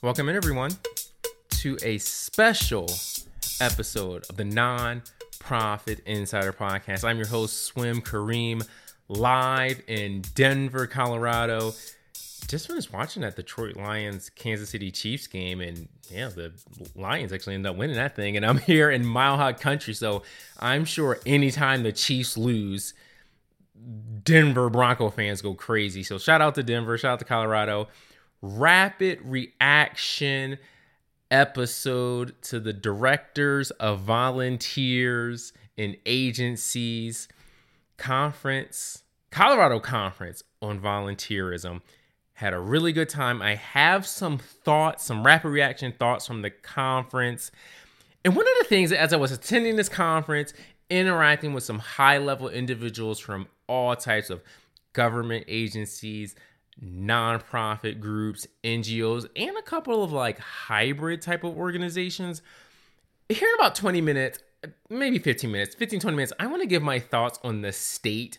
Welcome in, everyone, to a special episode of the Non Profit Insider Podcast. I'm your host, Swim Karim, live in Denver, Colorado. Just finished watching that Detroit Lions Kansas City Chiefs game, and yeah, the Lions actually ended up winning that thing. And I'm here in Mile High Country, so I'm sure anytime the Chiefs lose, Denver Bronco fans go crazy. So shout out to Denver, shout out to Colorado rapid reaction episode to the directors of volunteers and agencies conference, Colorado conference on volunteerism. Had a really good time. I have some thoughts, some rapid reaction thoughts from the conference. And one of the things as I was attending this conference, interacting with some high level individuals from all types of government agencies, nonprofit groups, NGOs, and a couple of like hybrid type of organizations. Here in about 20 minutes, maybe 15 minutes, 15, 20 minutes, I want to give my thoughts on the state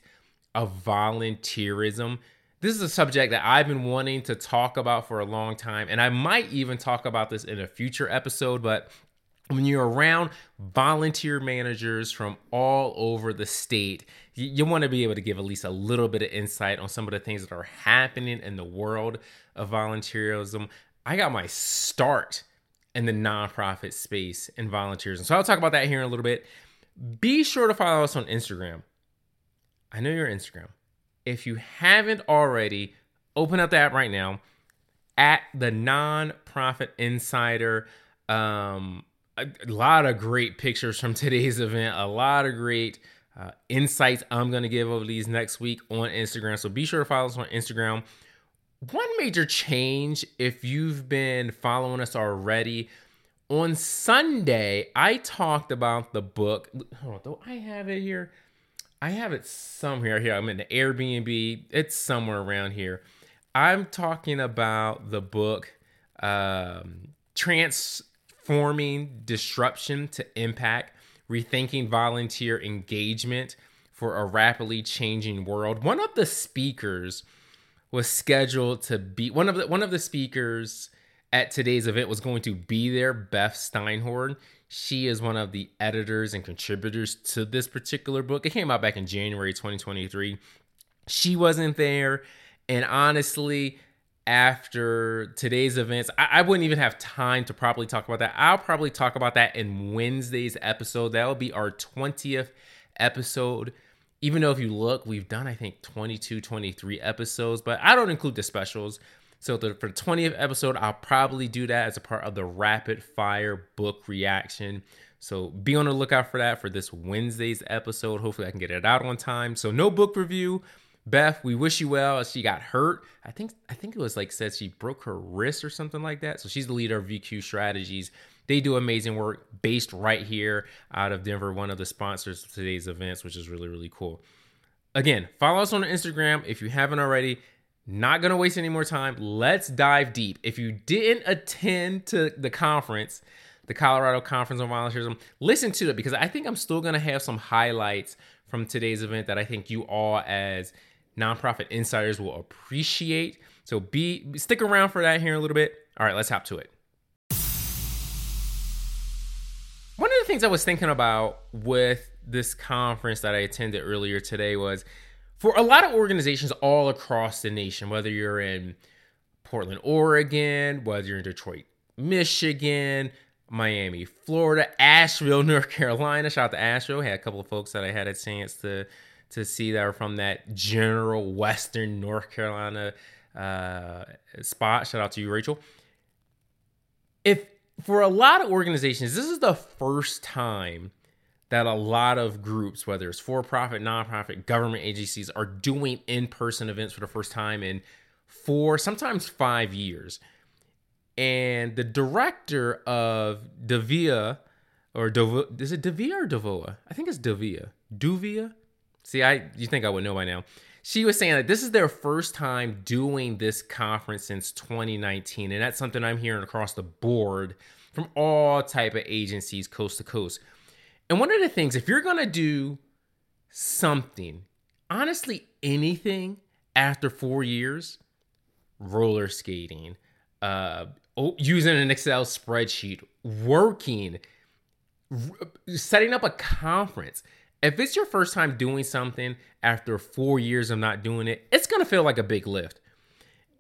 of volunteerism. This is a subject that I've been wanting to talk about for a long time, and I might even talk about this in a future episode, but when you're around volunteer managers from all over the state, you, you want to be able to give at least a little bit of insight on some of the things that are happening in the world of volunteerism. I got my start in the nonprofit space in volunteerism. So I'll talk about that here in a little bit. Be sure to follow us on Instagram. I know you're Instagram. If you haven't already, open up the app right now at the nonprofit insider. Um, a lot of great pictures from today's event, a lot of great uh, insights I'm going to give over these next week on Instagram. So be sure to follow us on Instagram. One major change, if you've been following us already, on Sunday, I talked about the book. Hold on, do I have it here? I have it somewhere here. I'm in the Airbnb. It's somewhere around here. I'm talking about the book um, Trans transforming disruption to impact, rethinking volunteer engagement for a rapidly changing world. One of the speakers was scheduled to be one of the one of the speakers at today's event was going to be there, Beth Steinhorn. She is one of the editors and contributors to this particular book. It came out back in January 2023. She wasn't there. And honestly, after today's events. I, I, wouldn't even have time to properly talk about that. I'll probably talk about that in Wednesday's episode. That will be our 20th episode. Even though if you look, we've done, I think, 22, 23 episodes, but I don't include the specials. So the, for the 20th episode, I'll probably do that as a part of the rapid fire book reaction. So be on the lookout for that for this Wednesday's episode. Hopefully, I can get it out on time. So, no book review, Beth, we wish you well. She got hurt. I think I think it was like said she broke her wrist or something like that. So she's the leader of VQ Strategies. They do amazing work based right here out of Denver, one of the sponsors of today's events, which is really, really cool. Again, follow us on Instagram if you haven't already. Not gonna waste any more time. Let's dive deep. If you didn't attend to the conference, the Colorado Conference on Volunteerism, listen to it because I think I'm still gonna have some highlights from today's event that I think you all as nonprofit insiders will appreciate. So be stick around for that here a little bit. All right, let's hop to it. One of the things I was thinking about with this conference that I attended earlier today was for a lot of organizations all across the nation, whether you're in Portland, Oregon, whether you're in Detroit, Michigan, Miami, Florida, Asheville, North Carolina. Shout out to Asheville. Had a couple of folks that I had a chance to to see that are from that general Western North Carolina uh, spot. Shout out to you, Rachel. If for a lot of organizations, this is the first time that a lot of groups, whether it's for profit, nonprofit, government agencies, are doing in person events for the first time in four, sometimes five years. And the director of Davia, or Devo, is it Davia or Devoa? I think it's Davia. Duvia? See, I you think I would know by now. She was saying that this is their first time doing this conference since 2019, and that's something I'm hearing across the board from all type of agencies coast to coast. And one of the things, if you're gonna do something, honestly, anything after four years, roller skating, uh, using an Excel spreadsheet, working, setting up a conference. If it's your first time doing something after four years of not doing it, it's going to feel like a big lift.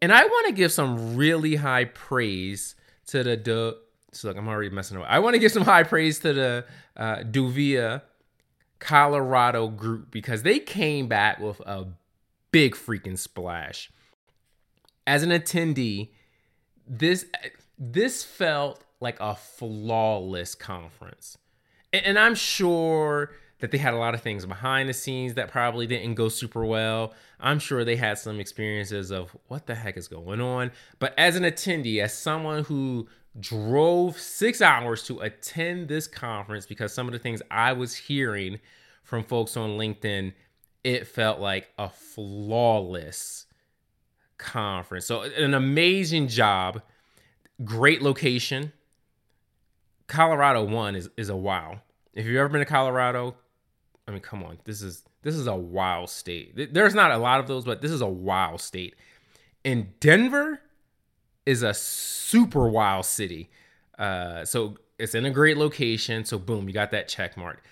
And I want to give some really high praise to the, the so look, I'm already messing up. I want to give some high praise to the uh, DOVIA Colorado group because they came back with a big freaking splash. As an attendee, this this felt like a flawless conference. And, and I'm sure that they had a lot of things behind the scenes that probably didn't go super well. I'm sure they had some experiences of what the heck is going on. But as an attendee, as someone who drove six hours to attend this conference because some of the things I was hearing from folks on LinkedIn, it felt like a flawless conference. So, an amazing job, great location. Colorado one is is a wow. If you've ever been to Colorado, I mean, come on, this is this is a wow state. There's not a lot of those, but this is a wow state. And Denver, is a super wild city. Uh, so it's in a great location. So boom, you got that check mark.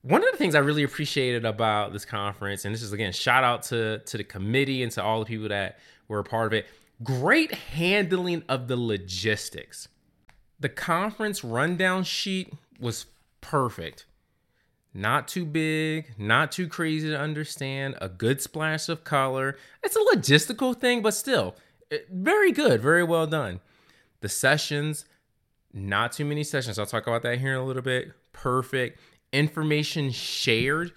One of the things I really appreciated about this conference, and this is again shout out to to the committee and to all the people that were a part of it. Great handling of the logistics. The conference rundown sheet was perfect. Not too big, not too crazy to understand, a good splash of color. It's a logistical thing, but still, eh, very good, very well done. The sessions, not too many sessions. I'll talk about that here in a little bit. Perfect. Information shared.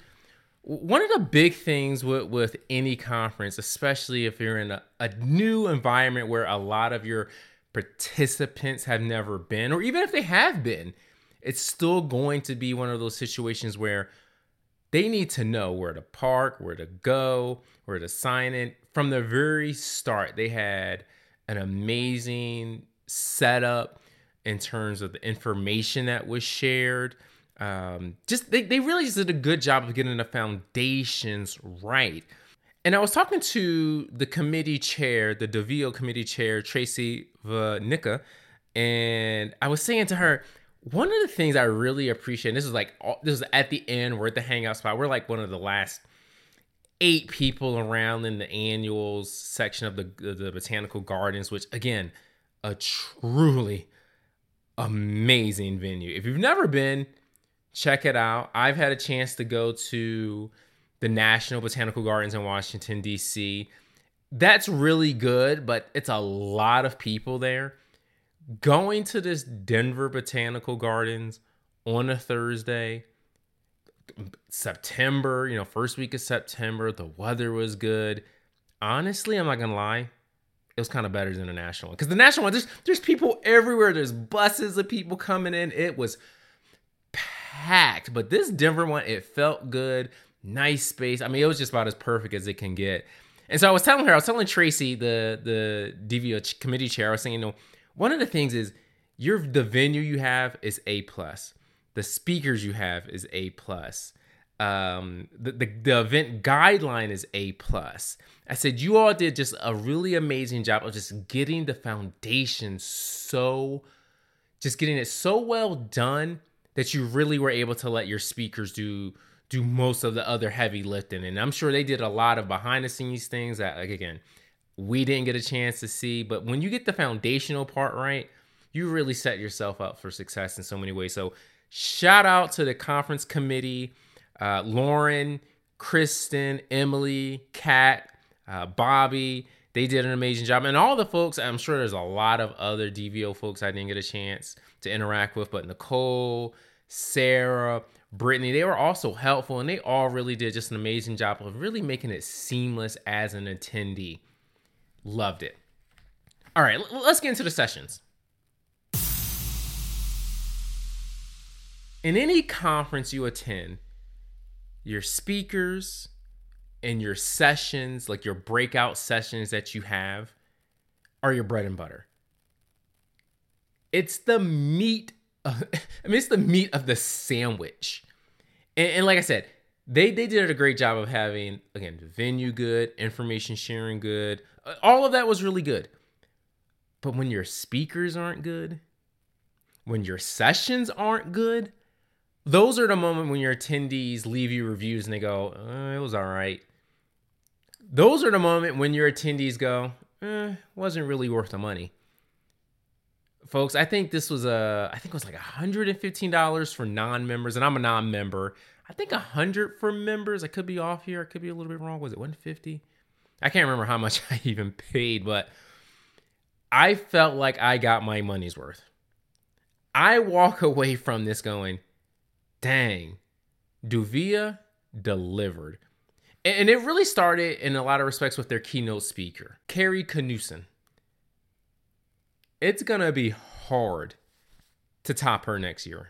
One of the big things with, with any conference, especially if you're in a, a new environment where a lot of your participants have never been, or even if they have been, it's still going to be one of those situations where they need to know where to park, where to go, where to sign in. From the very start, they had an amazing setup in terms of the information that was shared. Um, just they, they really just did a good job of getting the foundations right. And I was talking to the committee chair, the DOVIA committee chair, Tracy Vanica, and I was saying to her, one of the things I really appreciate, this is like this is at the end, we're at the hangout spot. We're like one of the last eight people around in the annuals section of the the botanical gardens, which again, a truly amazing venue. If you've never been, check it out. I've had a chance to go to the National Botanical Gardens in Washington D.C. That's really good, but it's a lot of people there going to this Denver Botanical Gardens on a Thursday, September, you know, first week of September, the weather was good. Honestly, I'm not gonna lie, it was kind of better than the national one because the national one, there's there's people everywhere. There's buses of people coming in. It was packed, but this Denver one, it felt good, nice space. I mean, it was just about as perfect as it can get. And so I was telling her, I was telling Tracy, the the DOVIA committee chair, I was saying, you know one of the things is your the venue you have is A plus. The speakers you have is A plus. Um, the, the, the event guideline is A plus. I said you all did just a really amazing job of just getting the foundation so, just getting it so well done that you really were able to let your speakers do do most of the other heavy lifting. And I'm sure they did a lot of behind the scenes things that, like again, we didn't get a chance to see. But when you get the foundational part right, you really set yourself up for success in so many ways. So, shout out to the conference committee, uh, Lauren, Kristen, Emily, Kat, uh, Bobby. They did an amazing job. And all the folks, I'm sure there's a lot of other DOVIA folks I didn't get a chance to interact with, but Nicole, Sarah, Brittany, they were also helpful and they all really did just an amazing job of really making it seamless as an attendee. Loved it. All right, let's get into the sessions. In any conference you attend, your speakers and your sessions, like your breakout sessions that you have, are your bread and butter. It's the meat of, I mean, it's the meat of the sandwich. And, and like I said, they they did a great job of having again venue good, information sharing good, all of that was really good. But when your speakers aren't good, when your sessions aren't good, those are the moment when your attendees leave you reviews and they go, uh, "It was all right." Those are the moment when your attendees go, eh, "Wasn't really worth the money." Folks, I think this was a, I think it was like $115 for non-members, and I'm a non-member. I think 100 for members. I could be off here. I could be a little bit wrong. Was it 150? I can't remember how much I even paid, but I felt like I got my money's worth. I walk away from this going, dang, DOVIA delivered. And it really started in a lot of respects with their keynote speaker, Kari Knutson. It's going to be hard to top her next year.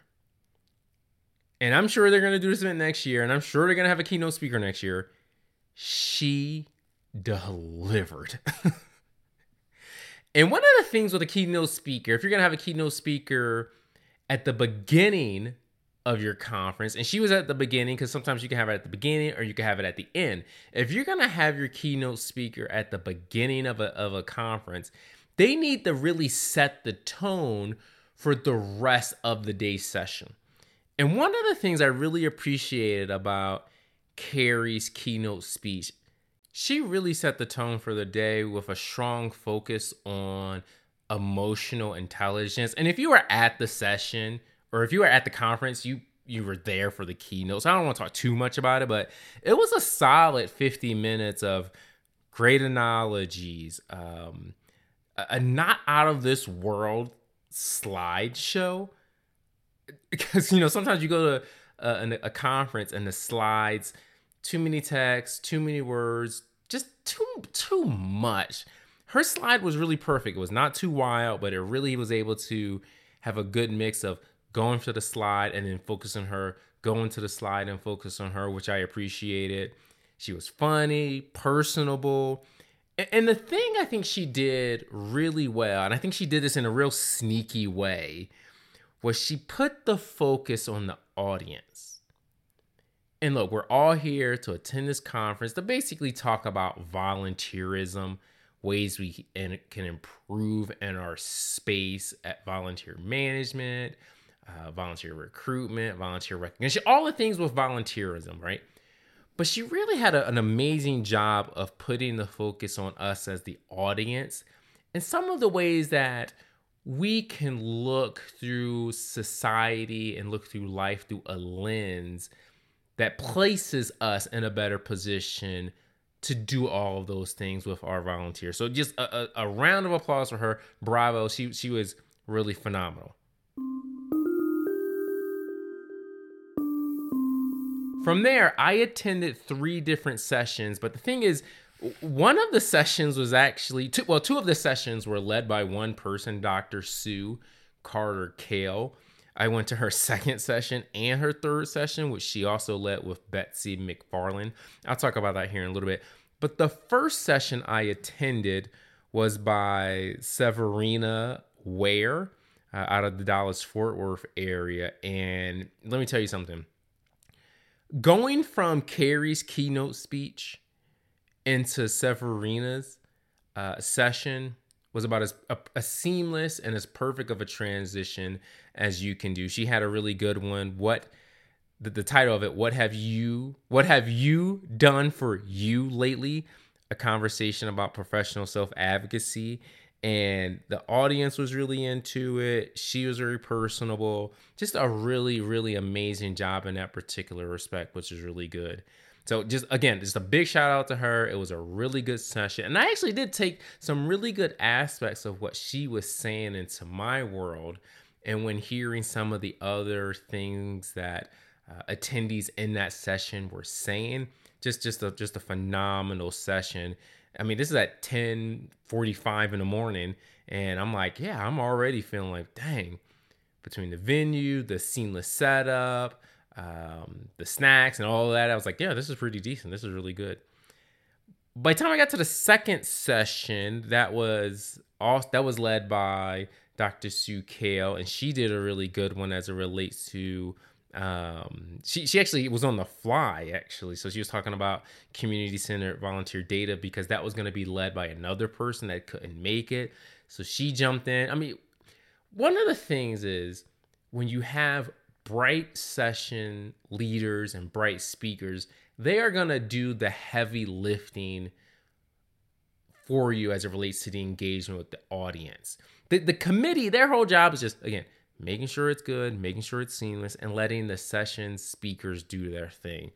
And I'm sure they're going to do this event next year, and I'm sure they're going to have a keynote speaker next year. She delivered. and one of the things with a keynote speaker, if you're going to have a keynote speaker at the beginning of your conference, and she was at the beginning because sometimes you can have it at the beginning or you can have it at the end. If you're going to have your keynote speaker at the beginning of a, of a conference, they need to really set the tone for the rest of the day session. And one of the things I really appreciated about Kari's keynote speech she really set the tone for the day with a strong focus on emotional intelligence. And if you were at the session or if you were at the conference, you you were there for the keynotes. I don't want to talk too much about it, but it was a solid 50 minutes of great analogies, um, a not out of this world slideshow. Because you know sometimes you go to a, a conference and the slides too many texts, too many words, just too too much. Her slide was really perfect. It was not too wild, but it really was able to have a good mix of going to the slide and then focusing her, going to the slide and focus on her, which I appreciated. She was funny, personable. And the thing I think she did really well, and I think she did this in a real sneaky way, was she put the focus on the audience. And look, we're all here to attend this conference to basically talk about volunteerism, ways we can improve in our space at volunteer management, uh, volunteer recruitment, volunteer recognition, all the things with volunteerism, right? But she really had a, an amazing job of putting the focus on us as the audience and some of the ways that we can look through society and look through life through a lens that places us in a better position to do all of those things with our volunteers. So just a, a, a, round of applause for her. Bravo. She she was really phenomenal. From there, I attended three different sessions, but the thing is, one of the sessions was actually two, well, two of the sessions were led by one person, Dr. Sue Carter Kahl. I went to her second session and her third session, which she also led with Betsy McFarland. I'll talk about that here in a little bit. But the first session I attended was by Severina Ware uh, out of the Dallas Fort Worth area. And let me tell you something going from Kari's keynote speech into Severina's uh, session was about as a, a, seamless and as perfect of a transition as you can do. She had a really good one. What the, the title of it? What have you What have you done for you lately? A conversation about professional self advocacy, and the audience was really into it. She was very personable. Just a really really amazing job in that particular respect, which is really good. So just again, just a big shout out to her. It was a really good session. And I actually did take some really good aspects of what she was saying into my world. And when hearing some of the other things that uh, attendees in that session were saying, just just a just a phenomenal session. I mean, this is at 10 45 in the morning, and I'm like, yeah, I'm already feeling like, dang, between the venue, the seamless setup, um, the snacks and all that. I was like, yeah, this is pretty decent. This is really good. By the time I got to the second session, that was all that was led by Dr. Sue Kahl, and she did a really good one as it relates to um, she she actually was on the fly actually. So she was talking about community centered volunteer data because that was going to be led by another person that couldn't make it. So she jumped in. I mean, one of the things is when you have bright session leaders and bright speakers, they are going to do the heavy lifting for you as it relates to the engagement with the audience. The, the committee, their whole job is just, again, making sure it's good, making sure it's seamless, and letting the session speakers do their thing.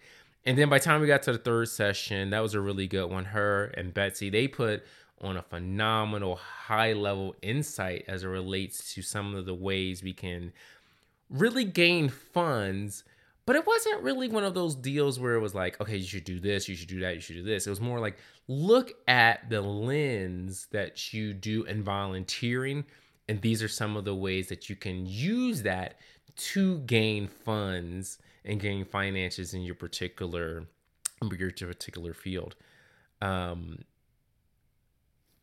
And then by the time we got to the third session, that was a really good one. Her and Betsy, they put on a phenomenal high level insight as it relates to some of the ways we can really gain funds. But it wasn't really one of those deals where it was like, okay, you should do this, you should do that, you should do this. It was more like, look at the lens that you do in volunteering and these are some of the ways that you can use that to gain funds and gain finances in your particular your particular field. Um,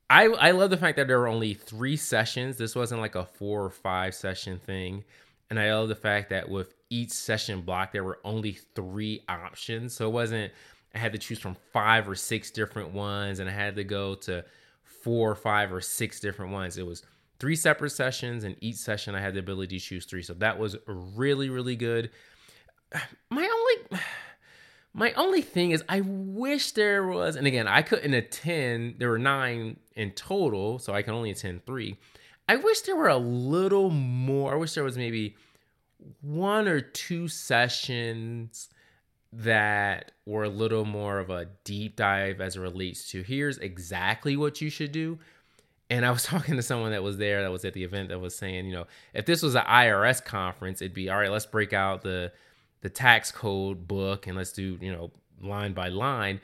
I I love the fact that there were only three sessions. This wasn't like a four or five session thing, and I love the fact that with each session block there were only three options. So it wasn't I had to choose from five or six different ones, and I had to go to four, or five, or six different ones. It was three separate sessions, and each session I had the ability to choose three. So that was really, really good. My only my only thing is I wish there was, and again, I couldn't attend, there were nine in total, so I can only attend three. I wish there were a little more. I wish there was maybe one or two sessions that were a little more of a deep dive as it relates to here's exactly what you should do and I was talking to someone that was there that was at the event that was saying, you know, if this was an IRS conference, it'd be all right, let's break out the the tax code book and let's do, you know, line by line.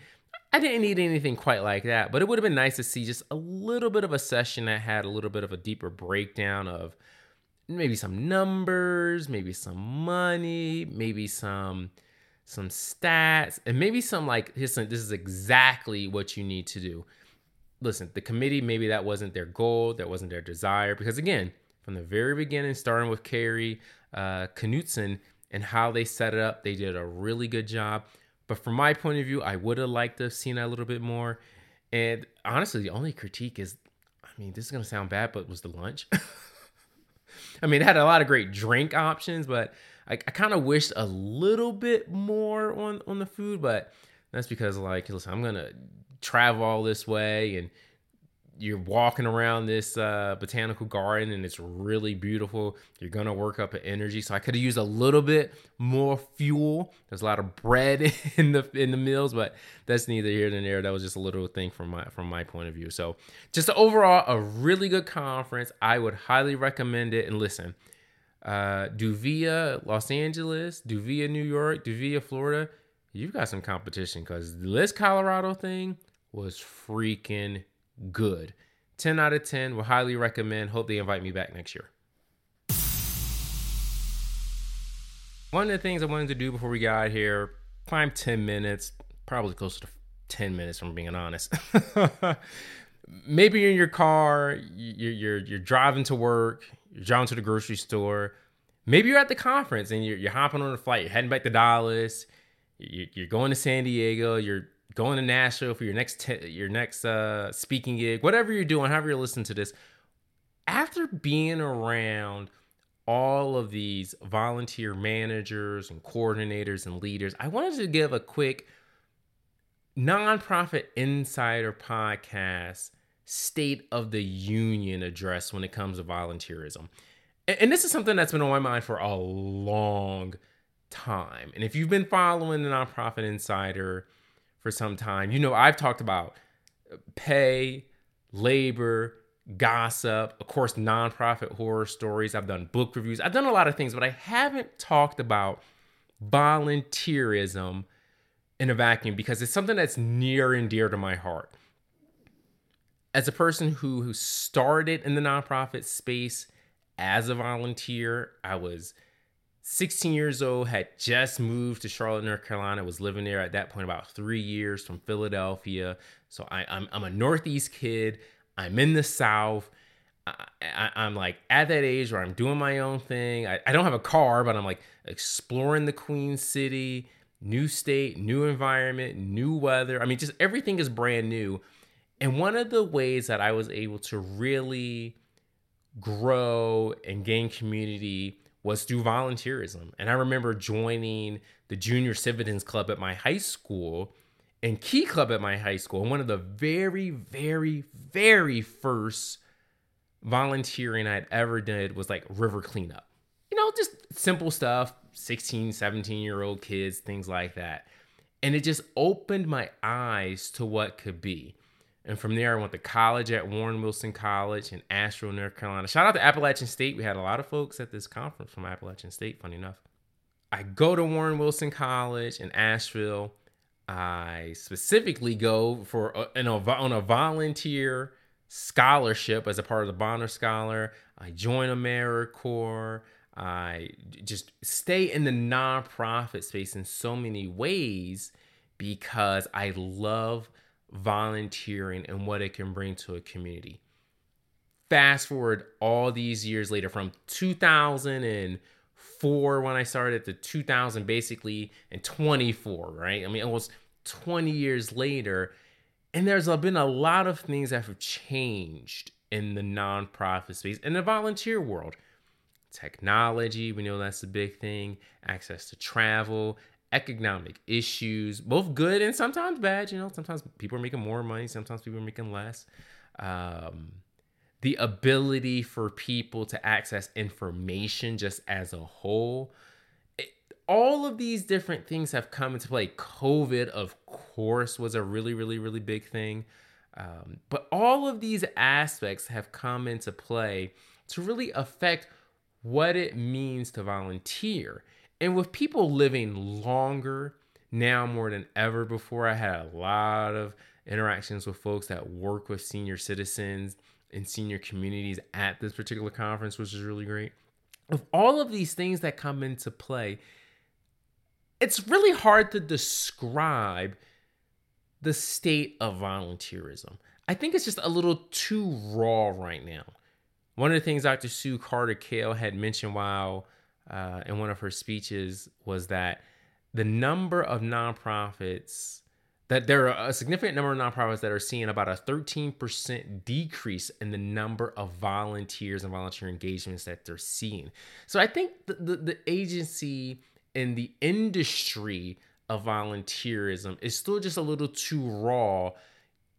I didn't need anything quite like that, but it would have been nice to see just a little bit of a session that had a little bit of a deeper breakdown of maybe some numbers, maybe some money, maybe some some stats, and maybe some like listen, this is exactly what you need to do listen, the committee, maybe that wasn't their goal, that wasn't their desire. Because again, from the very beginning, starting with Kari uh, Knutson and how they set it up, they did a really good job. But from my point of view, I would have liked to have seen that a little bit more. And honestly, the only critique is, I mean, this is gonna sound bad, but was the lunch. I mean, it had a lot of great drink options, but I, I kind of wished a little bit more on on the food. But that's because, like, listen, I'm gonna travel all this way and you're walking around this uh, botanical garden and it's really beautiful. You're gonna work up an energy. So I could have used a little bit more fuel. There's a lot of bread in the in the meals, but that's neither here nor there. That was just a little thing from my from my point of view. So just overall, a really good conference. I would highly recommend it. And listen, uh, DOVIA, Los Angeles, DOVIA, New York, DOVIA, Florida. You've got some competition because this Colorado thing was freaking good. 10 out of 10. Will highly recommend. Hope they invite me back next year. One of the things I wanted to do before we got here, climb 10 minutes, probably closer to 10 minutes, from being honest. Maybe you're in your car, you're, you're, you're driving to work, you're driving to the grocery store. Maybe you're at the conference and you're, you're hopping on a flight, you're heading back to Dallas, you're going to San Diego, you're going to Nashville for your next your next uh, speaking gig, whatever you're doing, however you're listening to this, after being around all of these volunteer managers and coordinators and leaders, I wanted to give a quick nonprofit insider podcast state of the union address when it comes to volunteerism. And, and this is something that's been on my mind for a long time. And if you've been following the nonprofit insider, for some time. You know, I've talked about pay, labor, gossip, of course, nonprofit horror stories. I've done book reviews. I've done a lot of things, but I haven't talked about volunteerism in a vacuum because it's something that's near and dear to my heart. As a person who, who started in the nonprofit space as a volunteer, I was 16 years old, had just moved to Charlotte, North Carolina, was living there at that point about three years from Philadelphia. So I, am I'm, I'm a Northeast kid. I'm in the South. I, am like at that age where I'm doing my own thing. I, I don't have a car, but I'm like exploring the Queen City, new state, new environment, new weather. I mean, just everything is brand new. And one of the ways that I was able to really grow and gain community was through volunteerism. And I remember joining the Junior Citizens Club at my high school and Key Club at my high school. And one of the very, very, very first volunteering I'd ever did was like river cleanup. You know, just simple stuff, 16, 17 year old kids, things like that. And it just opened my eyes to what could be. And from there, I went to college at Warren Wilson College in Asheville, North Carolina. Shout out to Appalachian State. We had a lot of folks at this conference from Appalachian State, funny enough. I go to Warren Wilson College in Asheville. I specifically go for a, a, on a volunteer scholarship as a part of the Bonner Scholar. I join AmeriCorps. I just stay in the nonprofit space in so many ways because I love volunteering and what it can bring to a community. Fast forward all these years later, from 2004 when I started to 2000, basically, and 24, right? I mean, almost 20 years later, and there's been a lot of things that have changed in the nonprofit space in the volunteer world. Technology, we know that's a big thing, access to travel, economic issues, both good and sometimes bad. You know, sometimes people are making more money, sometimes people are making less. Um, the ability for people to access information just as a whole all of these different things have come into play. COVID, of course, was a really, really, really big thing. Um, but all of these aspects have come into play to really affect what it means to volunteer. And with people living longer now more than ever before, I had a lot of interactions with folks that work with senior citizens and senior communities at this particular conference, which is really great. With all of these things that come into play, it's really hard to describe the state of volunteerism. I think it's just a little too raw right now. One of the things Dr. Sue Carter Kahl had mentioned while uh, in one of her speeches was that the number of nonprofits that there are a significant number of nonprofits that are seeing about a 13% decrease in the number of volunteers and volunteer engagements that they're seeing. So I think the, the, the agency and the industry of volunteerism is still just a little too raw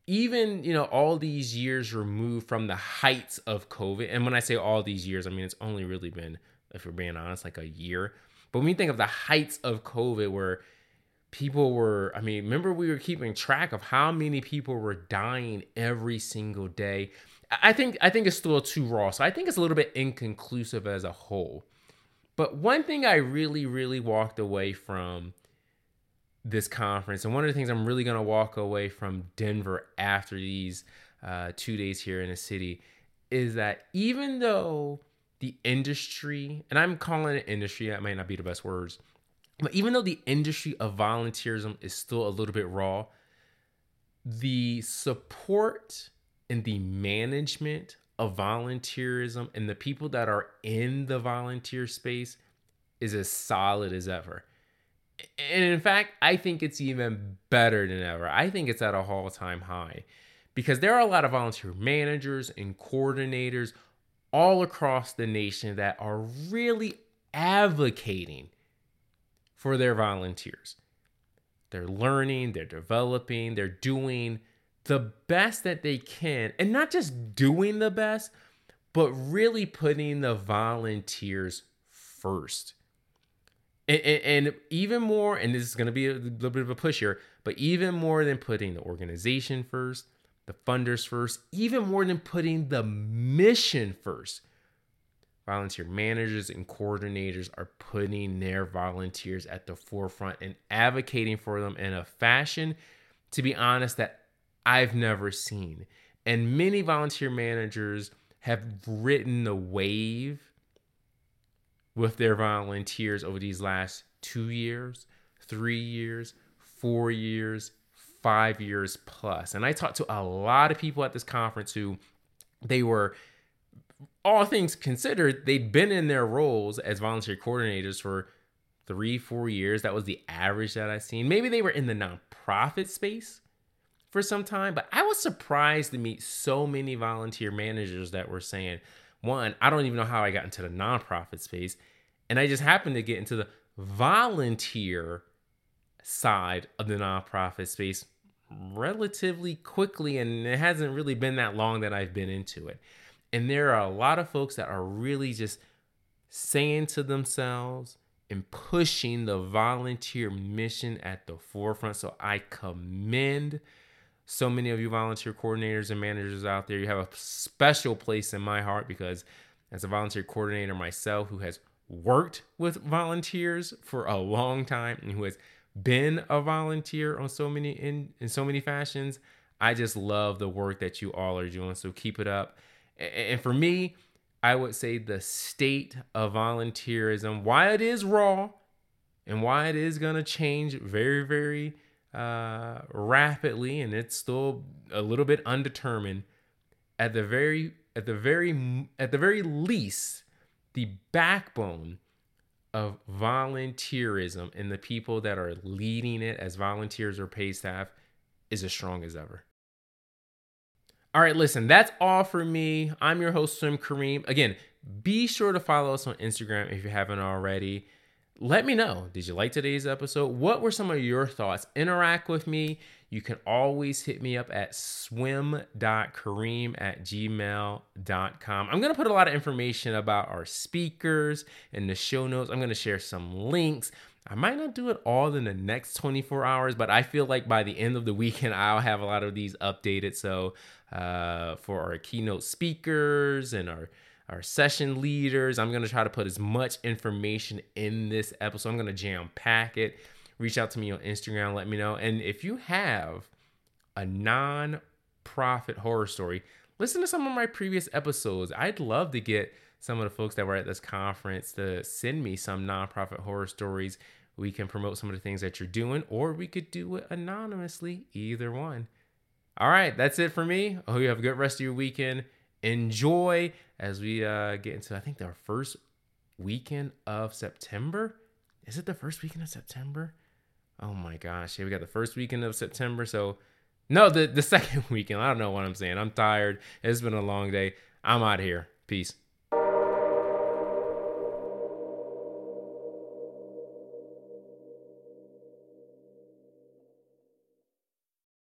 even you know all these years removed from the heights of covid and when i say all these years i mean it's only really been if we're being honest like a year. But when you think of the heights of covid where people were i mean remember we were keeping track of how many people were dying every single day? I think i think it's still too raw. So i think it's a little bit inconclusive as a whole. But one thing I really, really walked away from this conference, and one of the things I'm really going to walk away from Denver after these uh, two days here in the city, is that even though the industry, and I'm calling it industry, that might not be the best words, but even though the industry of volunteerism is still a little bit raw, the support and the management of volunteerism and the people that are in the volunteer space is as solid as ever. And in fact, I think it's even better than ever. I think it's at a all time high because there are a lot of volunteer managers and coordinators all across the nation that are really advocating for their volunteers. They're learning, they're developing, they're doing the best that they can and not just doing the best but really putting the volunteers first and, and, and even more and this is going to be a little bit of a push here but even more than putting the organization first the funders first even more than putting the mission first volunteer managers and coordinators are putting their volunteers at the forefront and advocating for them in a fashion to be honest that I've never seen. And many volunteer managers have ridden the wave with their volunteers over these last two years, three years, four years, five years plus. And I talked to a lot of people at this conference who they were all things considered, they'd been in their roles as volunteer coordinators for three, four years. That was the average that I've seen. Maybe they were in the nonprofit space for some time, but I was surprised to meet so many volunteer managers that were saying, one, I don't even know how I got into the nonprofit space. And I just happened to get into the volunteer side of the nonprofit space relatively quickly. And it hasn't really been that long that I've been into it. And there are a lot of folks that are really just saying to themselves and pushing the volunteer mission at the forefront. So I commend so many of you volunteer coordinators and managers out there. You have a special place in my heart because as a volunteer coordinator myself who has worked with volunteers for a long time and who has been a volunteer on so many in in so many fashions, I just love the work that you all are doing. So keep it up. And for me, I would say the state of volunteerism, why it is raw and why it is going to change very, very uh, rapidly, and it's still a little bit undetermined. At the very, at the very, at the very least, the backbone of volunteerism and the people that are leading it as volunteers or paid staff is as strong as ever. All right, listen, that's all for me. I'm your host, Swim Karim. Again, be sure to follow us on Instagram if you haven't already. Let me know. Did you like today's episode? What were some of your thoughts? Interact with me. You can always hit me up at swim.karim at gmail.com. I'm going to put a lot of information about our speakers in the show notes. I'm going to share some links. I might not do it all in the next 24 hours, but I feel like by the end of the weekend, I'll have a lot of these updated. So, uh, for our keynote speakers and our our session leaders, I'm to try to put as much information in this episode. I'm to jam pack it. Reach out to me on Instagram, let me know. And if you have a non profit horror story, listen to some of my previous episodes. I'd love to get some of the folks that were at this conference to send me some nonprofit horror stories. We can promote some of the things that you're doing, or we could do it anonymously, either one. All right, that's it for me. I hope you have a good rest of your weekend. Enjoy as we uh, get into, I think, the first weekend of September. Is it the first weekend of September? Oh my gosh. Yeah, we got the first weekend of September. So, no, the, the second weekend. I don't know what I'm saying. I'm tired. It's been a long day. I'm out here. Peace.